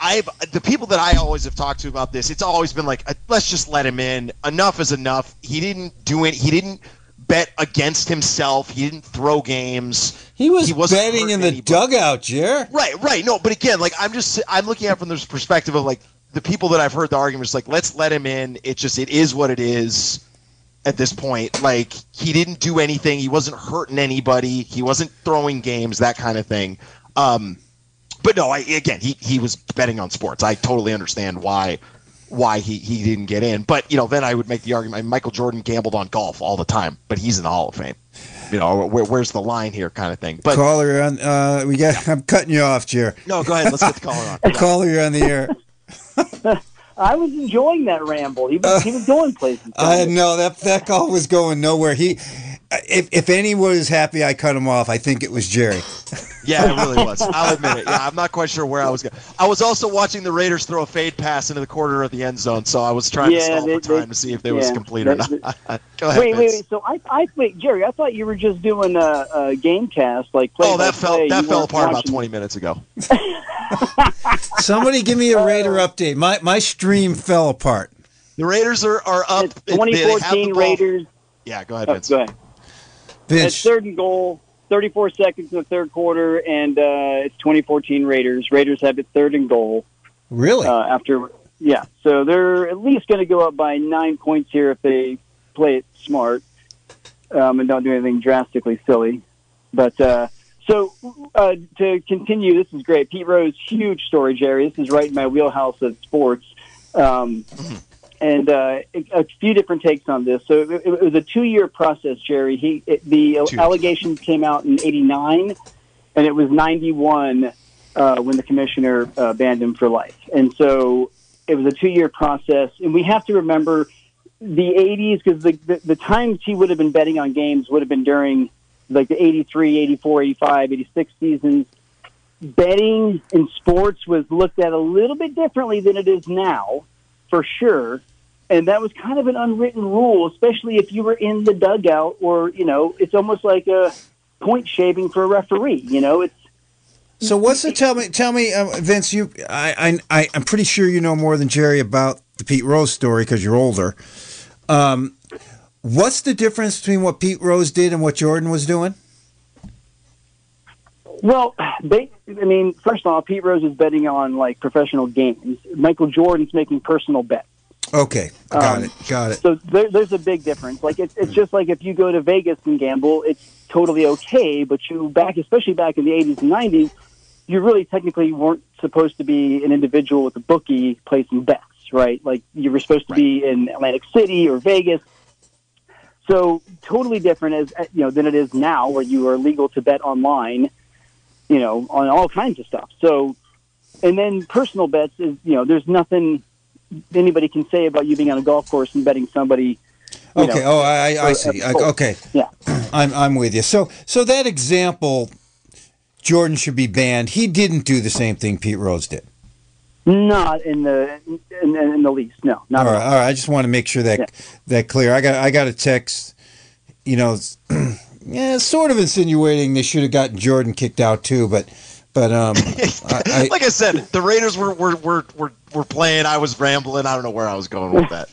I've the people that I always have talked to about this, it's always been like, uh, let's just let him in. Enough is enough. He didn't do it. He didn't bet against himself. He didn't throw games. He was he betting in the anybody. dugout, Jer. Right, right. No, but again, like I'm just I'm looking at from the perspective of like the people that I've heard the arguments like let's let him in. It just it is what it is at this point. Like he didn't do anything. He wasn't hurting anybody. He wasn't throwing games. That kind of thing. Um, but no, I again he he was betting on sports. I totally understand why why he, he didn't get in. But you know, then I would make the argument Michael Jordan gambled on golf all the time, but he's in the Hall of Fame. You know, where, where's the line here, kind of thing. But caller on, uh, we got. I'm cutting you off, Jer. No, go ahead. Let's get the caller on. caller, you're on the air. I was enjoying that ramble. He was, uh, he was going places. I know that that call was going nowhere. He, if if anyone was happy, I cut him off. I think it was Jerry. Yeah, it really was. I'll admit it. Yeah, I'm not quite sure where I was going. I was also watching the Raiders throw a fade pass into the corner of the end zone, so I was trying yeah, to stall they, for time they, to see if they yeah, was complete or not. Go ahead, wait, wait, wait. So I, I wait, Jerry. I thought you were just doing a, a game cast, like play. Oh, that fell play. that you fell apart about 20 minutes ago. Somebody give me a oh. Raider update. My my stream fell apart. The Raiders are, are up. It's 2014 Raiders. Yeah, go ahead, oh, Vince. Oh, go ahead. Vince. It's third and goal. 34 seconds in the third quarter, and uh, it's 2014 Raiders. Raiders have it third and goal. Really? Uh, after, yeah. So they're at least going to go up by nine points here if they play it smart um, and don't do anything drastically silly. But uh, so uh, to continue, this is great. Pete Rose, huge story, Jerry. This is right in my wheelhouse of sports. Um, mm-hmm and uh, a few different takes on this. So it, it was a two-year process, Jerry. He it, the two. allegations came out in '89, and it was '91 uh, when the commissioner uh, banned him for life. And so it was a two-year process, and we have to remember the '80s because the, the the times he would have been betting on games would have been during like the '83, '84, '85, '86 seasons. Betting in sports was looked at a little bit differently than it is now, for sure and that was kind of an unwritten rule, especially if you were in the dugout, or you know, it's almost like a point shaving for a referee. You know, it's. So what's the tell me tell me uh, Vince you I I I'm pretty sure you know more than Jerry about the Pete Rose story because you're older. Um, what's the difference between what Pete Rose did and what Jordan was doing? Well, they, I mean, first of all, Pete Rose is betting on like professional games. Michael Jordan's making personal bets. Okay, got um, it, got it. So there, there's a big difference. Like it's it's just like if you go to Vegas and gamble, it's totally okay. But you back, especially back in the 80s and 90s, you really technically weren't supposed to be an individual with a bookie placing bets, right? Like you were supposed to right. be in Atlantic City or Vegas. So totally different as you know than it is now, where you are legal to bet online, you know, on all kinds of stuff. So, and then personal bets is you know there's nothing anybody can say about you being on a golf course and betting somebody. Okay. Know, oh, I, I see. I, okay. Yeah. I'm I'm with you. So so that example, Jordan should be banned. He didn't do the same thing Pete Rose did. Not in the in, in the least. No. Not all right. All right. I just want to make sure that yeah. that clear. I got I got a text. You know, yeah, sort of insinuating they should have gotten Jordan kicked out too, but but um, I, like I said, the Raiders were, were were, were were playing. I was rambling. I don't know where I was going with that.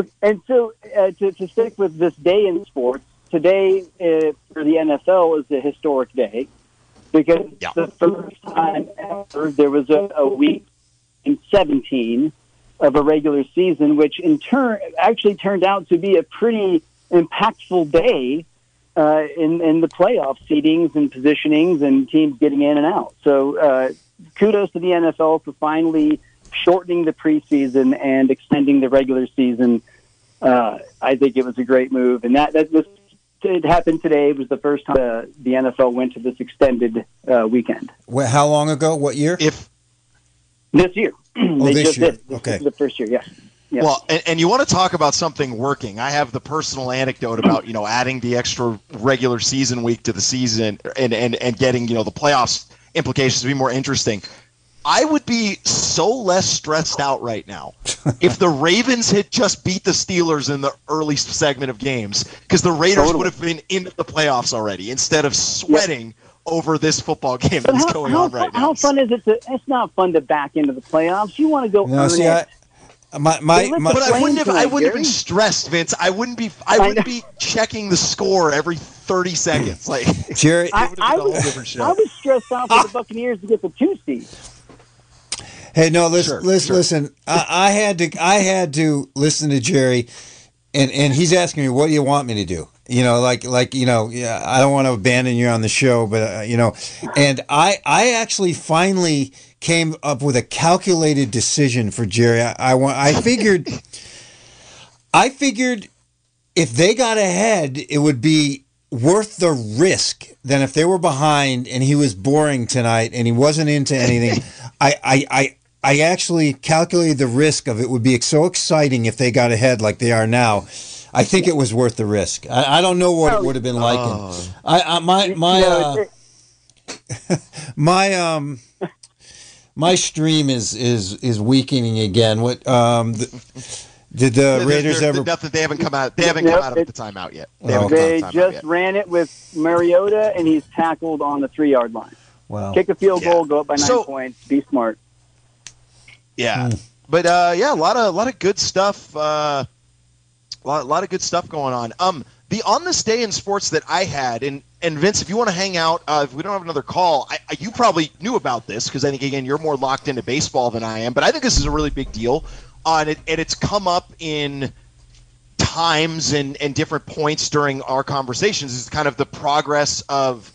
and so uh, to, to stick with this day in sports, today uh, for the NFL is a historic day because yeah. the first time ever there was a, a week 17 of a regular season, which in turn actually turned out to be a pretty impactful day uh, in in the playoff seedings and positionings and teams getting in and out. So uh, kudos to the NFL for finally shortening the preseason and extending the regular season. Uh, I think it was a great move, and that that was it happened today. It was the first time uh, the NFL went to this extended uh, weekend. Well, how long ago? What year? If this year, oh, they this just year. did. This okay, the first year. Yeah. Yeah. Well, and, and you want to talk about something working. I have the personal anecdote about, you know, adding the extra regular season week to the season and, and, and getting, you know, the playoffs implications to be more interesting. I would be so less stressed out right now if the Ravens had just beat the Steelers in the early segment of games because the Raiders Totally. would have been in the playoffs already instead of sweating over this football game But that's how, going how, on right fun, now. how fun is it to? It's not fun to back into the playoffs. You want to go no, earn see, it. I, my my, But my But I wouldn't have. I wouldn't have been stressed, Vince. I wouldn't be. I I wouldn't know. be checking the score every thirty seconds. Like Jerry. I, would've been I a whole was different show. I was stressed out for the Buccaneers to get the two seed. Hey, no, listen, Sure, listen, sure. listen. I, I had to, I had to listen to Jerry, and and he's asking me, "What do you want me to do?" You know, like like you know, yeah, I don't want to abandon you on the show, but uh, you know, and I I actually finally came up with a calculated decision for Jerry. I, I want, I figured, I figured if they got ahead, it would be worth the risk than if they were behind and he was boring tonight and he wasn't into anything. I, I, I, I actually calculated the risk of it would be so exciting if they got ahead like they are now. I think it was worth the risk. I, I don't know what it would have been like. Oh. I, I, my, my, uh, my, um, my stream is is is weakening again. What um, the, did the There's- Raiders there's ever? nothing. They haven't come out. They haven't Yep, come out of it- the timeout yet. Oh, They haven't come they timeout just yet. ran it with Mariota, and he's tackled on the three yard line. Wow. Kick a field Yeah. goal, go up by nine So- points. Be smart. Yeah, Hmm. but uh, yeah, a lot of a lot of good stuff. Uh, a lot, a lot of good stuff going on. Um, the on this day in sports that I had, and and Vince, if you want to hang out, uh, if we don't have another call, I, I, you probably knew about this because I think again you're more locked into baseball than I am. But I think this is a really big deal. Uh, and, it, and it's come up in times and, and different points during our conversations is kind of the progress of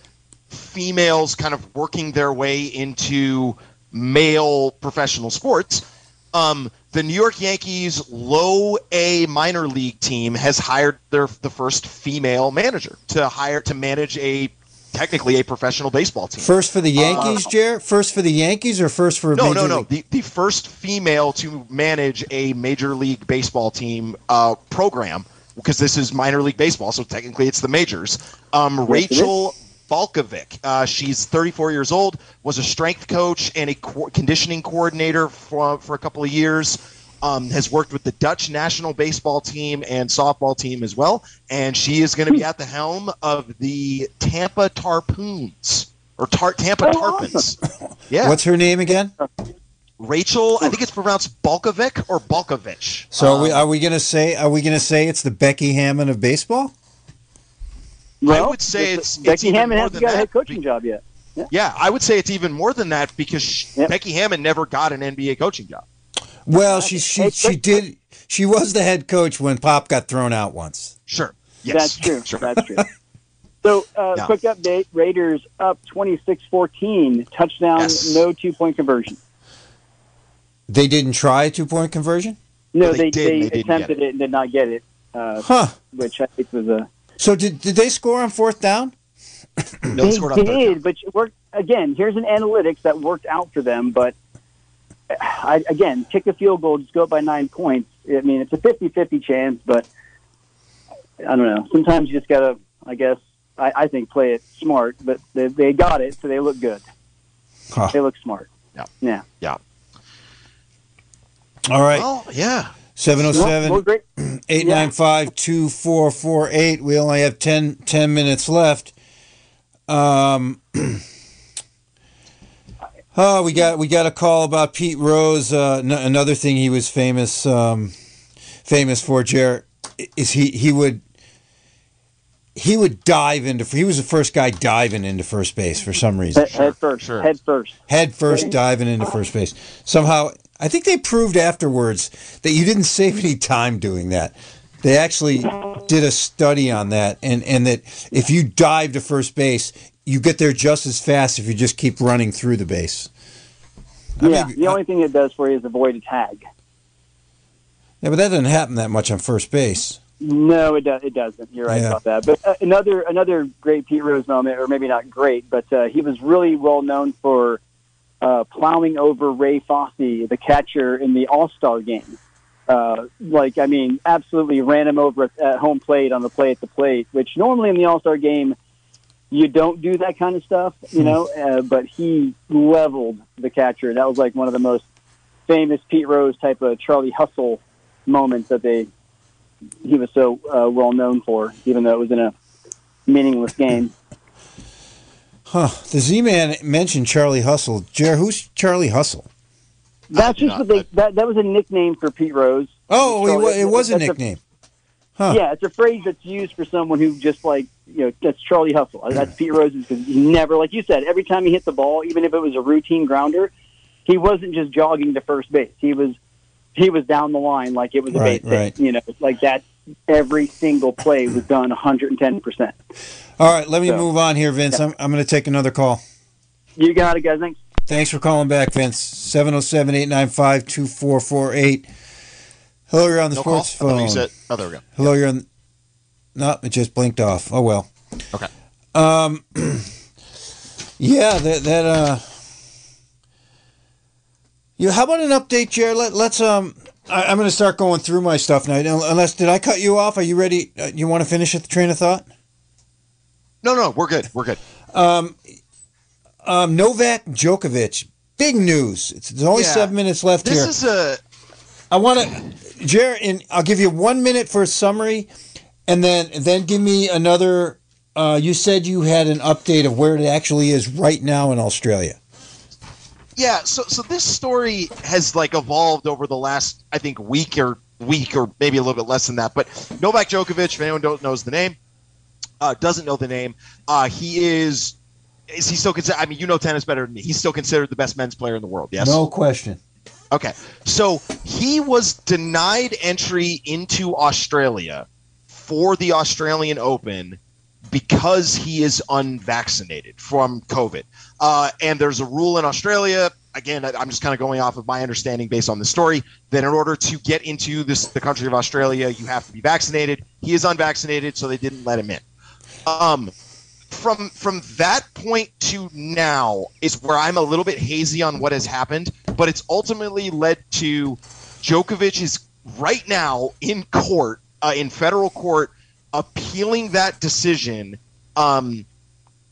females kind of working their way into male professional sports. Um, the New York Yankees low A minor league team has hired their the first female manager to hire to manage a technically a professional baseball team. First for the Yankees, Jer? First for the Yankees or first for No, Major no, no. League? The, the first female to manage a major league baseball team uh, program because this is minor league baseball, so technically it's the majors. Um. Rachel Balkovic. Uh, she's 34 years old. Was a strength coach and a co- conditioning coordinator for for a couple of years. Um, has worked with the Dutch national baseball team and softball team as well, and she is going to be at the helm of the Tampa Tarpoons or Tar- Tampa Oh, Tarpons. Yeah, What's her name again? Rachel, I think it's pronounced Balkovic or Balkovich. So are we, Um, are we gonna say are we gonna say it's the Becky Hammon of baseball? Well, would say it's- it's Becky even Hammon hasn't than got a head coaching job yet. yeah, I would say it's even more than that because sh Yep. Becky Hammon never got an NBA coaching job. Well, she she she did. She was the head coach when Pop got thrown out once. Sure. Yes. That's true. Sure. That's true. So, uh, Yeah. quick update: Raiders up 26-14, touchdown, Yes. no two point conversion. They didn't try a two point conversion. No, Well, they they, did, they, they attempted get it. and did not get it, uh, Huh. which I think was a So did did they score on fourth down? No, they they scored on did, down. but it worked again. Here's an analytics that worked out for them, but I, again, kick a field goal, just go up by nine points. I mean, it's a 50-50 chance, but I don't know. Sometimes you just gotta, I guess, I, I think play it smart. But they, they got it, so they look good. Huh. They look smart. Yeah. Yeah. All right. Well, yeah. 707 Well, well, great. 895 2448. We only have 10, 10 minutes left. Um, oh, we got we got a call about Pete Rose. Uh, n- another thing he was famous um, famous for, Jared, is he he would he would dive into. He was the first guy diving into first base for some reason. Head, head first. sure. Head first. Head first diving into first base. Somehow, I think they proved afterwards that you didn't save any time doing that. They actually did a study on that, and, and that if you dive to first base, you get there just as fast if you just keep running through the base. I yeah, mean, the only I, thing it does for you is avoid a tag. Yeah, but that doesn't happen that much on first base. No, it does. It doesn't. You're right yeah. about that. But uh, another another great Pete Rose moment, or maybe not great, but uh, he was really well known for uh, plowing over Ray Fosse, the catcher, in the All Star game. Uh, like, I mean, absolutely ran him over at, at home plate on the play at the plate, which normally in the All Star game you don't do that kind of stuff, you hmm. know. Uh, but he leveled the catcher. That was like one of the most famous Pete Rose type of Charlie Hustle moments that they he was so uh, well known for, even though it was in a meaningless game. Huh. The Z Man mentioned Charlie Hustle. Jer, who's Charlie Hustle? That's just what they, that, that was a nickname for Pete Rose. Oh, Charlie, it, was a nickname. A, huh. Yeah, it's a phrase that's used for someone who just like, you know, that's Charlie Hustle. That's Pete Rose's because he never, like you said, every time he hit the ball, even if it was a routine grounder, he wasn't just jogging to first base. He was he was down the line like it was a right, base right. You know, like that. Every single play was done 110 percent. All right, let me so, move on here, Vince. Yeah. I'm, I'm going to take another call. You got it, guys. Thanks. Thanks for calling back, Vince. 707 895 2448. Hello, you're on the no sports call? phone. Said, oh, there we go. Hello, you're on. No, it just blinked off. Oh, well. Okay. Um, yeah, that, that, uh, you, how about an update, Jared? Let, us um. I, am going to start going through my stuff now. Unless did I cut you off? Are you ready? Uh, you want to finish at the train of thought? No, no, we're good. We're good. Um, um, Novak Djokovic, big news. It's, there's only yeah. seven minutes left this here. This is a. I want to, Jared, and I'll give you one minute for a summary, and then then give me another. Uh, you said you had an update of where it actually is right now in Australia yeah, so so this story has like evolved over the last I think week or week or maybe a little bit less than that. But Novak Djokovic, if anyone don't knows the name, uh, doesn't know the name, uh, he is is he still considered? I mean, you know tennis better than me. He's still considered the best men's player in the world. Yes, no question. Okay, so he was denied entry into Australia for the Australian Open because he is unvaccinated from COVID. Uh, and there's a rule in Australia. Again, I'm just kind of going off of my understanding based on the story. That in order to get into this the country of Australia, you have to be vaccinated. He is unvaccinated, so they didn't let him in. Um, from from that point to now is where I'm a little bit hazy on what has happened, but it's ultimately led to Djokovic is right now in court, uh, in federal court, appealing that decision. Um,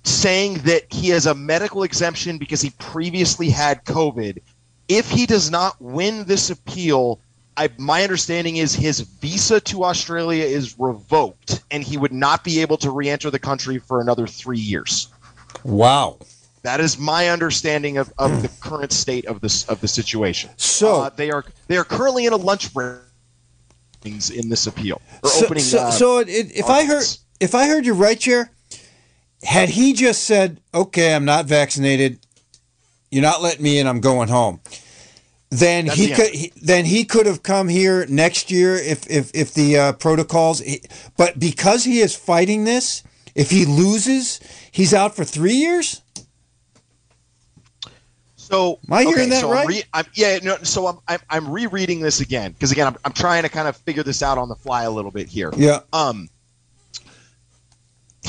saying that he has a medical exemption because he previously had COVID. If he does not win this appeal, I, my understanding is his visa to Australia is revoked, and he would not be able to re-enter the country for another three years. Wow. That is my understanding of, of the current state of this of the situation. So uh, they are they are currently in a lunch break in this appeal. so, opening, so, uh, so it, if I heard if I heard you right, Chair, had he just said, "Okay, I'm not vaccinated. You're not letting me in. I'm going home." Then That's he could. He, then he could have come here next year if if if the uh, protocols. But because he is fighting this, if he loses, he's out for three years. So am I hearing okay, that so right? I'm re- I'm, yeah, no. So I'm, I'm I'm rereading this again because again I'm I'm trying to kind of figure this out on the fly a little bit here. Yeah. Um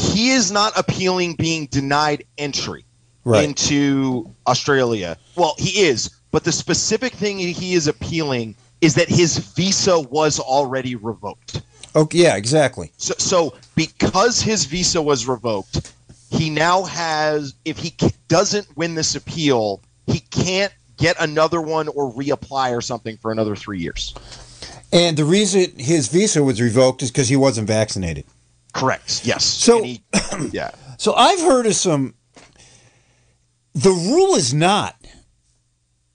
he is not appealing being denied entry right. into Australia. Well, he is, but the specific thing he is appealing is that his visa was already revoked. Okay, yeah, exactly. So, so because his visa was revoked, he now has, if he doesn't win this appeal, he can't get another one or reapply or something for another three years. And the reason his visa was revoked is because he wasn't vaccinated. Correct. Yes. So, he, yeah. So I've heard of some. The rule is not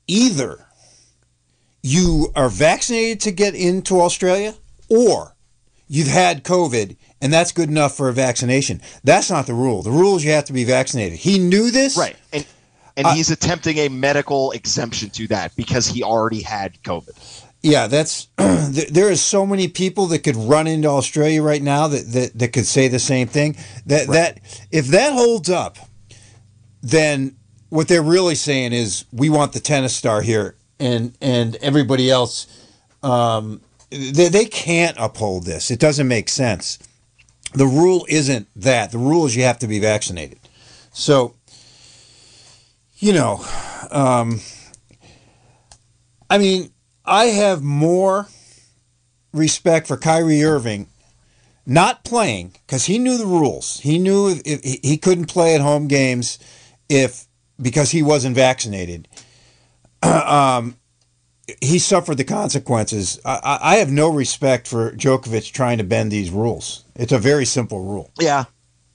either you are vaccinated to get into Australia or you've had COVID and that's good enough for a vaccination. That's not the rule. The rule is you have to be vaccinated. He knew this. Right. And and he's attempting a medical exemption to that because he already had COVID. Yeah, that's there is so many people that could run into Australia right now that that, that could say the same thing. That right. that if that holds up, then what they're really saying is we want the tennis star here, and and everybody else, um, they, they can't uphold this. It doesn't make sense. The rule isn't that. The rule is you have to be vaccinated. So, you know, um, I mean I have more respect for Kyrie Irving not playing because he knew the rules. He knew if, he couldn't play at home games if because he wasn't vaccinated. um, he suffered the consequences. I, I, have no respect for Djokovic trying to bend these rules. It's a very simple rule. Yeah,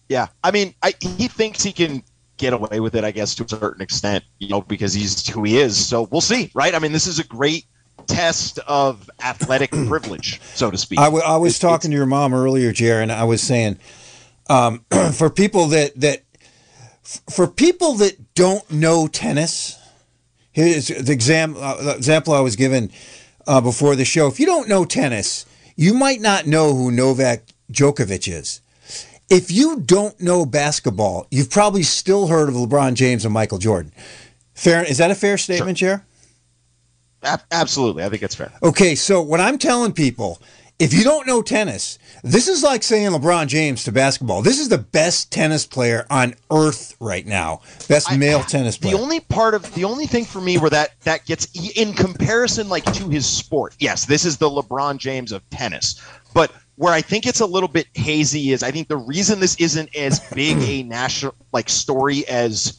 yeah. I mean, I, he thinks he can get away with it, I guess, to a certain extent, you know, because he's who he is. So we'll see, right? I mean, this is a great test of athletic privilege, so to speak. I, w- I was it, talking to your mom earlier, Jer, and I was saying um, for people that that for people that don't know tennis, here's the exam, uh, example I was given uh, before the show. If you don't know tennis, you might not know who Novak Djokovic is. If you don't know basketball, you've probably still heard of LeBron James and Michael Jordan. Fair is that a fair statement, sure. Jer? absolutely, I think it's fair. Okay, so what I'm telling people, if you don't know tennis, this is like saying LeBron James to basketball. This is the best tennis player on earth right now. Best I, male tennis player. The only part of the only thing for me where that that gets in comparison like to his sport. Yes, this is the LeBron James of tennis. But where I think it's a little bit hazy is I think the reason this isn't as big a national like story as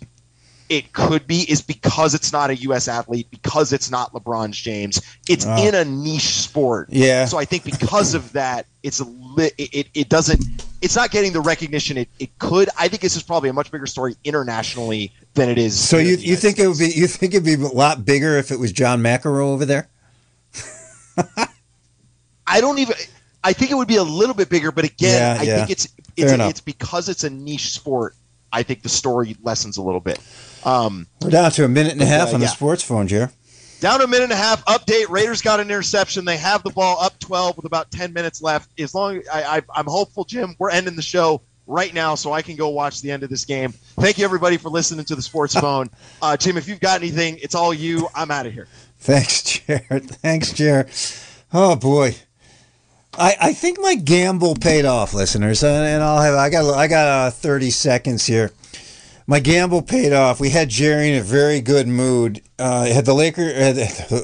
it could be is because it's not a U.S. athlete, because it's not LeBron James. It's oh. in a niche sport. Yeah. So I think because of that, it's a li- it, it doesn't it's not getting the recognition it, it could. I think this is probably a much bigger story internationally than it is. So you you think States. it would be you think it'd be a lot bigger if it was John McEnroe over there? I don't even. I think it would be a little bit bigger, but again, yeah, I yeah. think it's it's, it's because it's a niche sport. I think the story lessens a little bit. Um, We're down to a minute and a half uh, on yeah. the sports phone, Jer. Down to a minute and a half. Update: Raiders got an interception. They have the ball up 12 with about 10 minutes left. As long I, I, I'm hopeful, Jim. We're ending the show right now, so I can go watch the end of this game. Thank you, everybody, for listening to the Sports Phone. Uh, Jim, if you've got anything, it's all you. I'm out of here. Thanks, Jared. Thanks, Jared. Oh boy. I, I think my gamble paid off, listeners, and I'll have I got I got uh, 30 seconds here my gamble paid off. We had Jerry in a very good mood. Uh, had the Lakers, had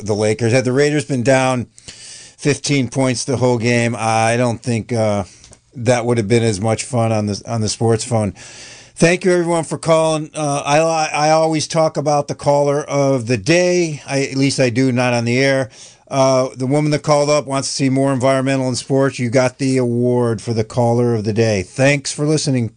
the Lakers, had the Raiders been down 15 points the whole game, I don't think uh, that would have been as much fun on the on the sports phone. Thank you everyone for calling. Uh, I I always talk about the caller of the day. I, at least I do, not on the air. Uh, the woman that called up wants to see more environmental in sports. You got the award for the caller of the day. Thanks for listening.